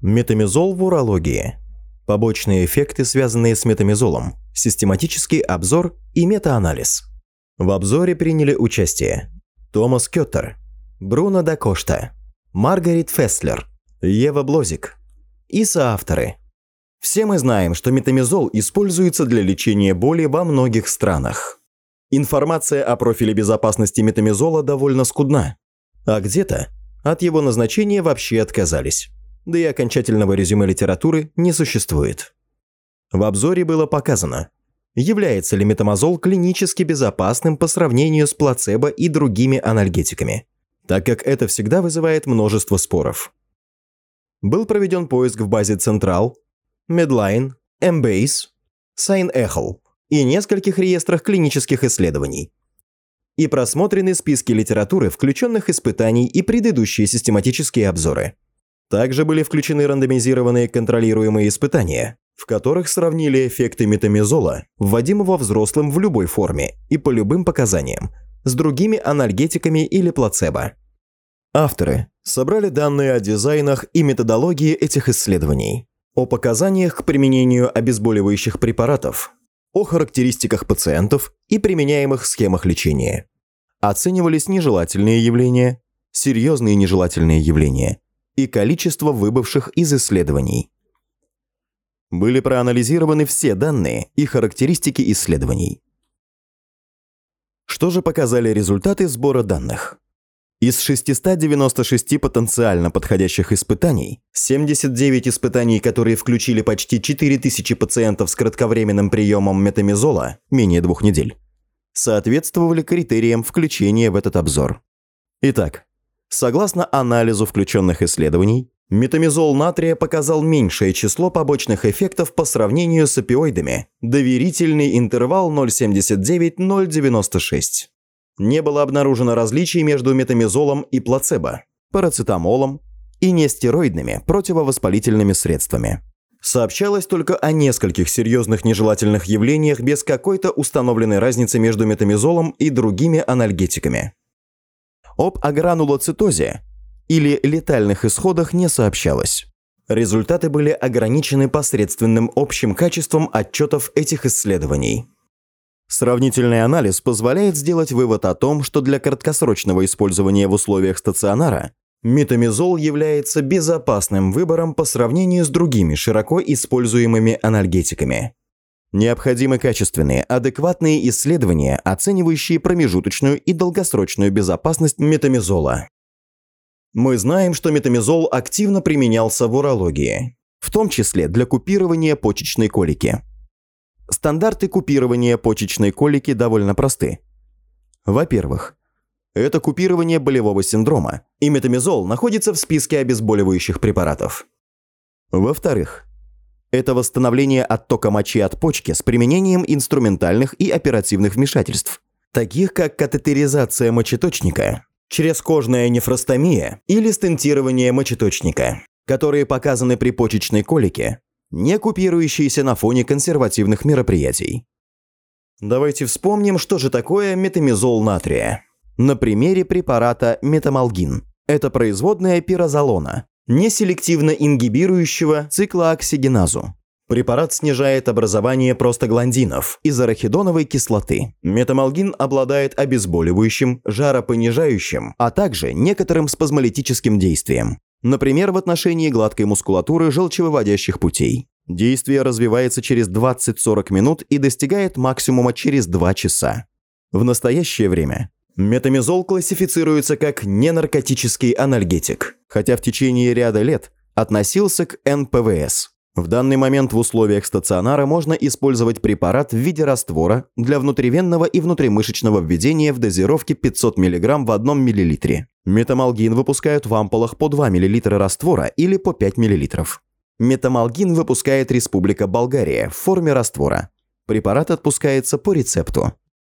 Метамизол в урологии. Побочные эффекты, связанные с метамизолом. Систематический обзор и метаанализ. В обзоре приняли участие Томас Кёттер, Бруно да Кошта, Маргарет Фесслер, Ева Блозик и соавторы. Все мы знаем, что метамизол используется для лечения боли во многих странах. Информация о профиле безопасности метамизола довольно скудна, а где-то от его назначения вообще отказались да и окончательного резюме литературы не существует. В обзоре было показано, является ли метамозол клинически безопасным по сравнению с плацебо и другими анальгетиками, так как это всегда вызывает множество споров. Был проведен поиск в базе Central, Medline, Embase, SignEcho и нескольких реестрах клинических исследований. И просмотрены списки литературы, включенных испытаний и предыдущие систематические обзоры – также были включены рандомизированные контролируемые испытания, в которых сравнили эффекты метамизола, вводимого взрослым в любой форме и по любым показаниям, с другими анальгетиками или плацебо. Авторы собрали данные о дизайнах и методологии этих исследований, о показаниях к применению обезболивающих препаратов, о характеристиках пациентов и применяемых схемах лечения. Оценивались нежелательные явления, серьезные нежелательные явления – и количество выбывших из исследований. Были проанализированы все данные и характеристики исследований. Что же показали результаты сбора данных? Из 696 потенциально подходящих испытаний, 79 испытаний, которые включили почти 4000 пациентов с кратковременным приемом метамизола, менее двух недель, соответствовали критериям включения в этот обзор. Итак, Согласно анализу включенных исследований, метамизол натрия показал меньшее число побочных эффектов по сравнению с опиоидами, доверительный интервал 0,79-0,96. Не было обнаружено различий между метамизолом и плацебо, парацетамолом и нестероидными противовоспалительными средствами. Сообщалось только о нескольких серьезных нежелательных явлениях без какой-то установленной разницы между метамизолом и другими анальгетиками. Об агранулоцитозе или летальных исходах не сообщалось. Результаты были ограничены посредственным общим качеством отчетов этих исследований. Сравнительный анализ позволяет сделать вывод о том, что для краткосрочного использования в условиях стационара метамизол является безопасным выбором по сравнению с другими широко используемыми анальгетиками. Необходимы качественные, адекватные исследования, оценивающие промежуточную и долгосрочную безопасность метамизола. Мы знаем, что метамизол активно применялся в урологии, в том числе для купирования почечной колики. Стандарты купирования почечной колики довольно просты. Во-первых, это купирование болевого синдрома, и метамизол находится в списке обезболивающих препаратов. Во-вторых, это восстановление оттока мочи от почки с применением инструментальных и оперативных вмешательств, таких как катетеризация мочеточника, чрезкожная нефростомия или стентирование мочеточника, которые показаны при почечной колике, не купирующиеся на фоне консервативных мероприятий. Давайте вспомним, что же такое метамизол натрия. На примере препарата метамалгин. Это производная пирозолона, неселективно ингибирующего циклооксигеназу. Препарат снижает образование простагландинов из арахидоновой кислоты. Метамалгин обладает обезболивающим, жаропонижающим, а также некоторым спазмолитическим действием. Например, в отношении гладкой мускулатуры желчевыводящих путей. Действие развивается через 20-40 минут и достигает максимума через 2 часа. В настоящее время Метамизол классифицируется как ненаркотический анальгетик, хотя в течение ряда лет относился к НПВС. В данный момент в условиях стационара можно использовать препарат в виде раствора для внутривенного и внутримышечного введения в дозировке 500 мг в 1 мл. Метамалгин выпускают в ампулах по 2 мл раствора или по 5 мл. Метамалгин выпускает Республика Болгария в форме раствора. Препарат отпускается по рецепту.